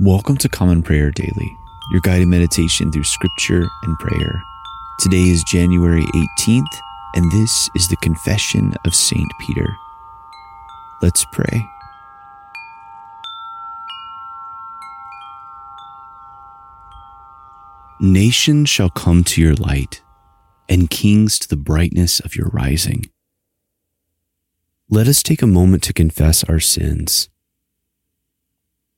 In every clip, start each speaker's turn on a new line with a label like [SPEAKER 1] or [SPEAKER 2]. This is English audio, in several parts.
[SPEAKER 1] Welcome to Common Prayer Daily, your guided meditation through scripture and prayer. Today is January 18th, and this is the Confession of St. Peter. Let's pray. Nations shall come to your light, and kings to the brightness of your rising. Let us take a moment to confess our sins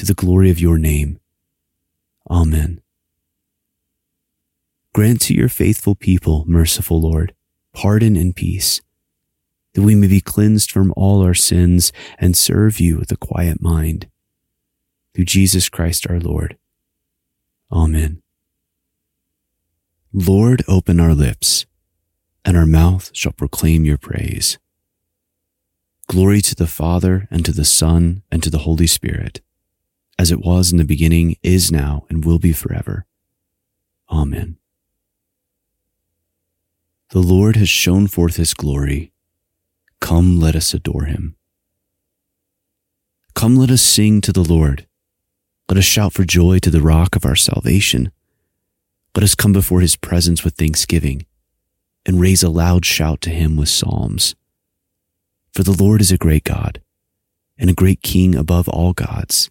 [SPEAKER 1] to the glory of your name. Amen. Grant to your faithful people, merciful Lord, pardon and peace, that we may be cleansed from all our sins and serve you with a quiet mind. Through Jesus Christ our Lord. Amen. Lord, open our lips, and our mouth shall proclaim your praise. Glory to the Father, and to the Son, and to the Holy Spirit as it was in the beginning, is now, and will be forever. Amen. The Lord has shown forth his glory. Come, let us adore him. Come, let us sing to the Lord. Let us shout for joy to the rock of our salvation. Let us come before his presence with thanksgiving and raise a loud shout to him with psalms. For the Lord is a great God and a great King above all gods.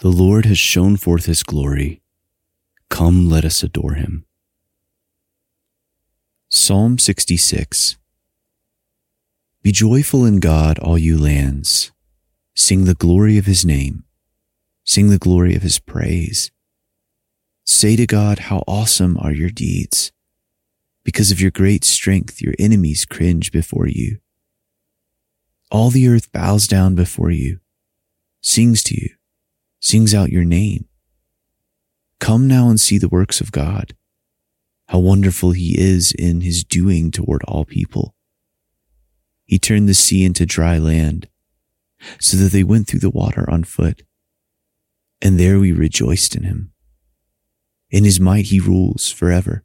[SPEAKER 1] the Lord has shown forth his glory. Come, let us adore him. Psalm 66 Be joyful in God, all you lands. Sing the glory of his name. Sing the glory of his praise. Say to God, How awesome are your deeds! Because of your great strength, your enemies cringe before you. All the earth bows down before you, sings to you sings out your name. Come now and see the works of God, how wonderful he is in his doing toward all people. He turned the sea into dry land, so that they went through the water on foot. And there we rejoiced in him. In his might he rules forever.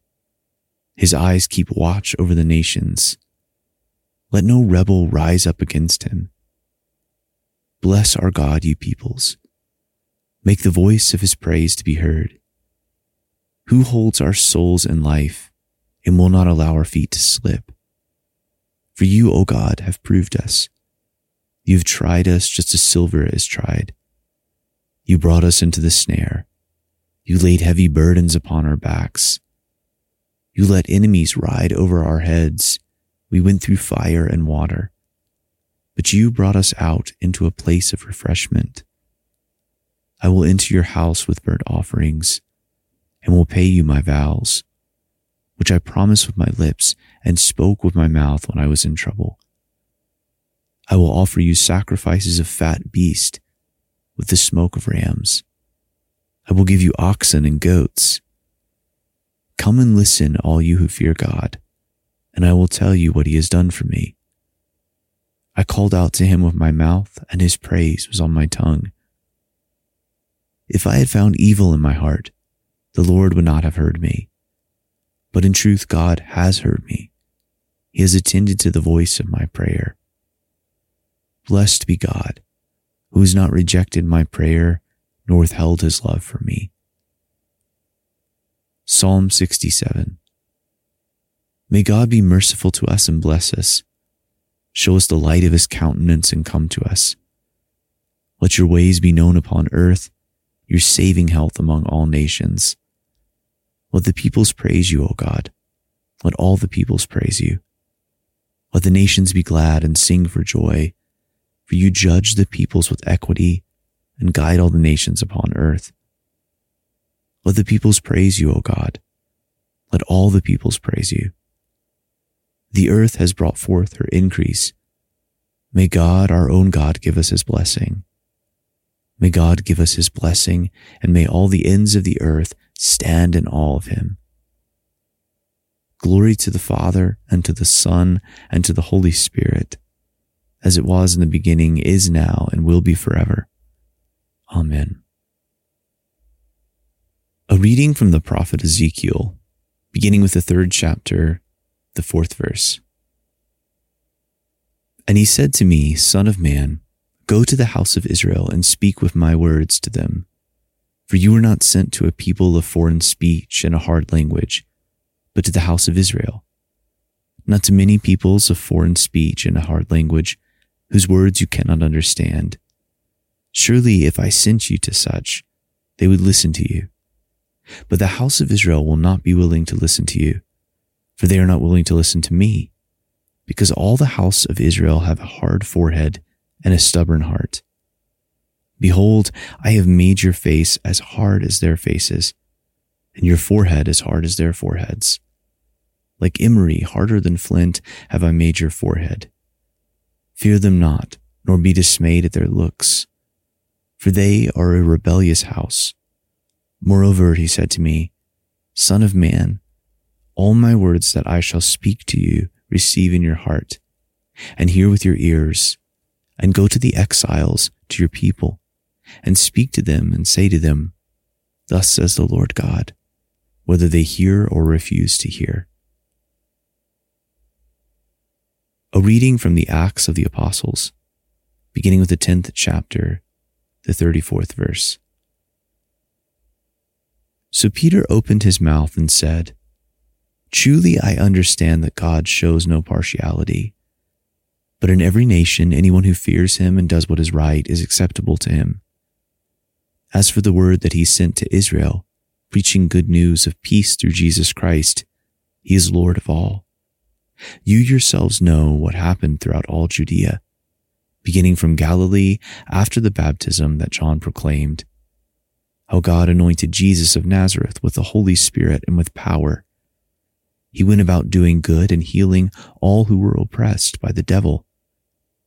[SPEAKER 1] His eyes keep watch over the nations. Let no rebel rise up against him. Bless our God, you peoples. Make the voice of his praise to be heard. Who holds our souls in life and will not allow our feet to slip? For you, O God, have proved us. You have tried us just as silver is tried. You brought us into the snare. You laid heavy burdens upon our backs. You let enemies ride over our heads. We went through fire and water. But you brought us out into a place of refreshment. I will enter your house with burnt offerings and will pay you my vows, which I promised with my lips and spoke with my mouth when I was in trouble. I will offer you sacrifices of fat beast with the smoke of rams. I will give you oxen and goats. Come and listen, all you who fear God, and I will tell you what he has done for me. I called out to him with my mouth, and his praise was on my tongue. If I had found evil in my heart, the Lord would not have heard me. But in truth, God has heard me. He has attended to the voice of my prayer. Blessed be God, who has not rejected my prayer nor withheld his love for me. Psalm 67 May God be merciful to us and bless us. Show us the light of his countenance and come to us. Let your ways be known upon earth your saving health among all nations. Let the peoples praise you, O God. Let all the peoples praise you. Let the nations be glad and sing for joy, for you judge the peoples with equity and guide all the nations upon earth. Let the peoples praise you, O God. Let all the peoples praise you. The earth has brought forth her increase. May God, our own God, give us his blessing. May God give us his blessing, and may all the ends of the earth stand in awe of him. Glory to the Father, and to the Son, and to the Holy Spirit, as it was in the beginning, is now, and will be forever. Amen. A reading from the prophet Ezekiel, beginning with the third chapter, the fourth verse. And he said to me, Son of man, Go to the house of Israel and speak with my words to them. For you were not sent to a people of foreign speech and a hard language, but to the house of Israel. Not to many peoples of foreign speech and a hard language, whose words you cannot understand. Surely if I sent you to such, they would listen to you. But the house of Israel will not be willing to listen to you, for they are not willing to listen to me, because all the house of Israel have a hard forehead and a stubborn heart. Behold, I have made your face as hard as their faces, and your forehead as hard as their foreheads. Like emery, harder than flint, have I made your forehead. Fear them not, nor be dismayed at their looks, for they are a rebellious house. Moreover, he said to me, Son of man, all my words that I shall speak to you receive in your heart, and hear with your ears, and go to the exiles, to your people, and speak to them and say to them, Thus says the Lord God, whether they hear or refuse to hear. A reading from the Acts of the Apostles, beginning with the 10th chapter, the 34th verse. So Peter opened his mouth and said, Truly I understand that God shows no partiality but in every nation, anyone who fears him and does what is right is acceptable to him. As for the word that he sent to Israel, preaching good news of peace through Jesus Christ, he is Lord of all. You yourselves know what happened throughout all Judea, beginning from Galilee after the baptism that John proclaimed, how God anointed Jesus of Nazareth with the Holy Spirit and with power. He went about doing good and healing all who were oppressed by the devil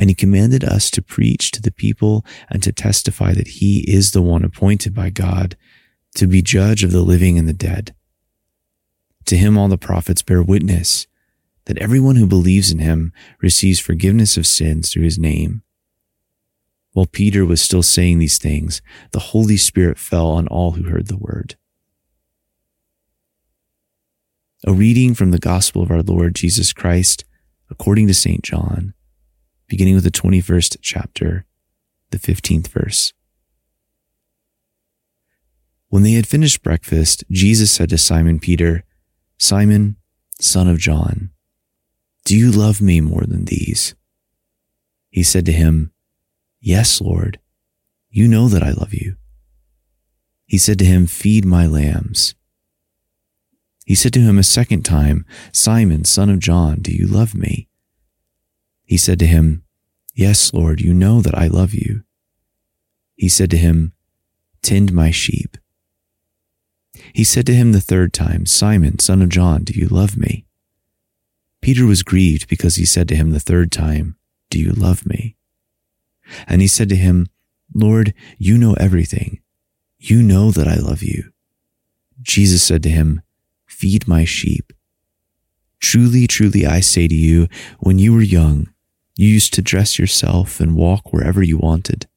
[SPEAKER 1] And he commanded us to preach to the people and to testify that he is the one appointed by God to be judge of the living and the dead. To him, all the prophets bear witness that everyone who believes in him receives forgiveness of sins through his name. While Peter was still saying these things, the Holy Spirit fell on all who heard the word. A reading from the Gospel of our Lord Jesus Christ according to St. John beginning with the 21st chapter, the 15th verse. When they had finished breakfast, Jesus said to Simon Peter, Simon, son of John, do you love me more than these? He said to him, Yes, Lord, you know that I love you. He said to him, Feed my lambs. He said to him a second time, Simon, son of John, do you love me? He said to him, Yes, Lord, you know that I love you. He said to him, Tend my sheep. He said to him the third time, Simon, son of John, do you love me? Peter was grieved because he said to him the third time, Do you love me? And he said to him, Lord, you know everything. You know that I love you. Jesus said to him, Feed my sheep. Truly, truly, I say to you, when you were young, you used to dress yourself and walk wherever you wanted.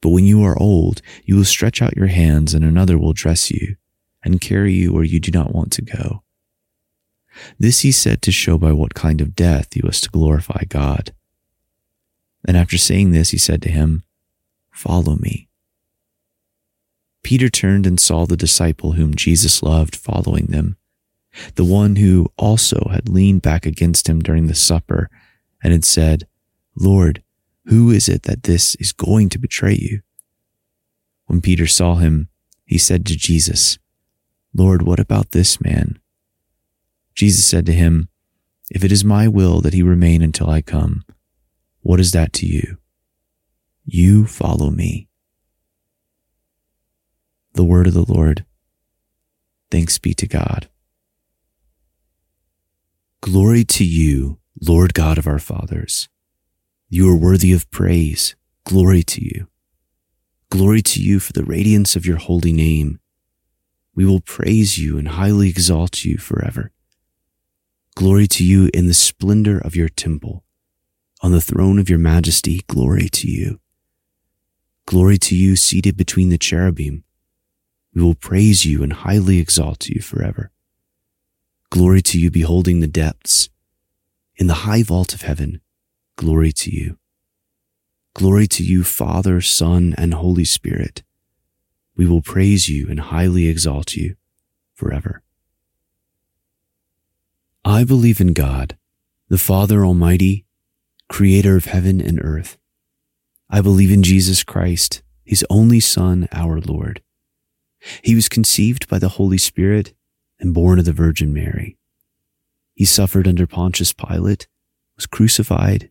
[SPEAKER 1] But when you are old, you will stretch out your hands and another will dress you and carry you where you do not want to go. This he said to show by what kind of death he was to glorify God. And after saying this, he said to him, Follow me. Peter turned and saw the disciple whom Jesus loved following them, the one who also had leaned back against him during the supper and had said, Lord, who is it that this is going to betray you? When Peter saw him, he said to Jesus, Lord, what about this man? Jesus said to him, If it is my will that he remain until I come, what is that to you? You follow me. The word of the Lord. Thanks be to God. Glory to you, Lord God of our fathers. You are worthy of praise. Glory to you. Glory to you for the radiance of your holy name. We will praise you and highly exalt you forever. Glory to you in the splendor of your temple. On the throne of your majesty, glory to you. Glory to you seated between the cherubim. We will praise you and highly exalt you forever. Glory to you beholding the depths. In the high vault of heaven, glory to you. Glory to you, Father, Son, and Holy Spirit. We will praise you and highly exalt you forever. I believe in God, the Father Almighty, creator of heaven and earth. I believe in Jesus Christ, his only Son, our Lord. He was conceived by the Holy Spirit and born of the Virgin Mary. He suffered under Pontius Pilate, was crucified,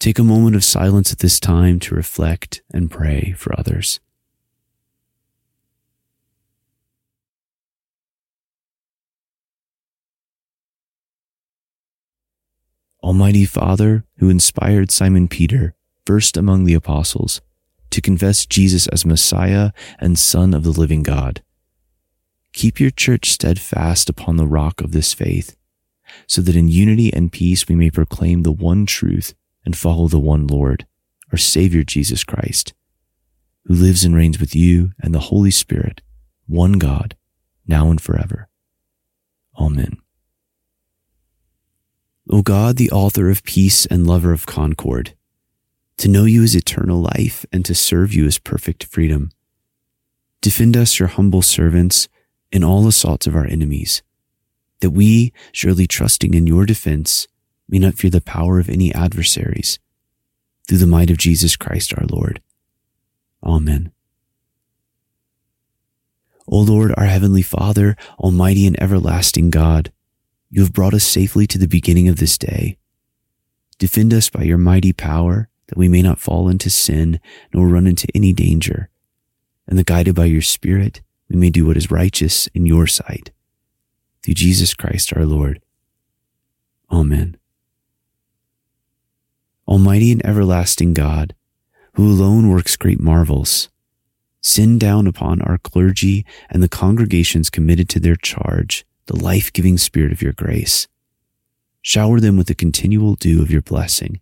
[SPEAKER 1] Take a moment of silence at this time to reflect and pray for others. Almighty Father, who inspired Simon Peter, first among the apostles, to confess Jesus as Messiah and Son of the living God, keep your church steadfast upon the rock of this faith, so that in unity and peace we may proclaim the one truth and follow the one Lord, our Savior Jesus Christ, who lives and reigns with you and the Holy Spirit, one God, now and forever. Amen. O God, the author of peace and lover of concord, to know you is eternal life and to serve you is perfect freedom. Defend us, your humble servants, in all assaults of our enemies, that we, surely trusting in your defense, may not fear the power of any adversaries, through the might of Jesus Christ our Lord. Amen. O Lord, our heavenly Father, almighty and everlasting God, You have brought us safely to the beginning of this day. Defend us by your mighty power that we may not fall into sin nor run into any danger. And that guided by your Spirit, we may do what is righteous in your sight. Through Jesus Christ our Lord. Amen. Almighty and everlasting God, who alone works great marvels, send down upon our clergy and the congregations committed to their charge the life giving spirit of your grace. Shower them with the continual dew of your blessing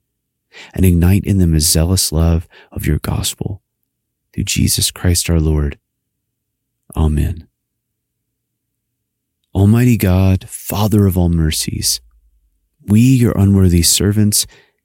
[SPEAKER 1] and ignite in them a zealous love of your gospel. Through Jesus Christ our Lord. Amen. Almighty God, Father of all mercies, we, your unworthy servants,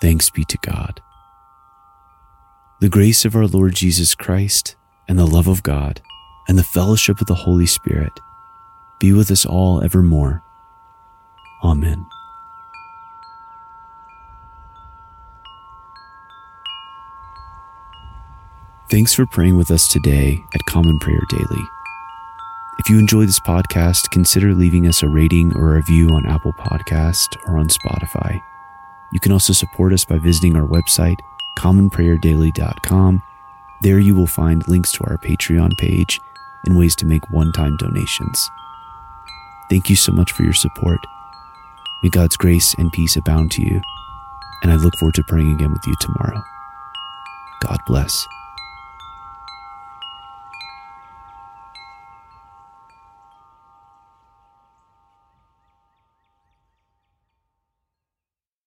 [SPEAKER 1] Thanks be to God. The grace of our Lord Jesus Christ, and the love of God, and the fellowship of the Holy Spirit be with us all evermore. Amen. Thanks for praying with us today at Common Prayer Daily. If you enjoy this podcast, consider leaving us a rating or a review on Apple Podcast or on Spotify. You can also support us by visiting our website, commonprayerdaily.com. There you will find links to our Patreon page and ways to make one-time donations. Thank you so much for your support. May God's grace and peace abound to you, and I look forward to praying again with you tomorrow. God bless.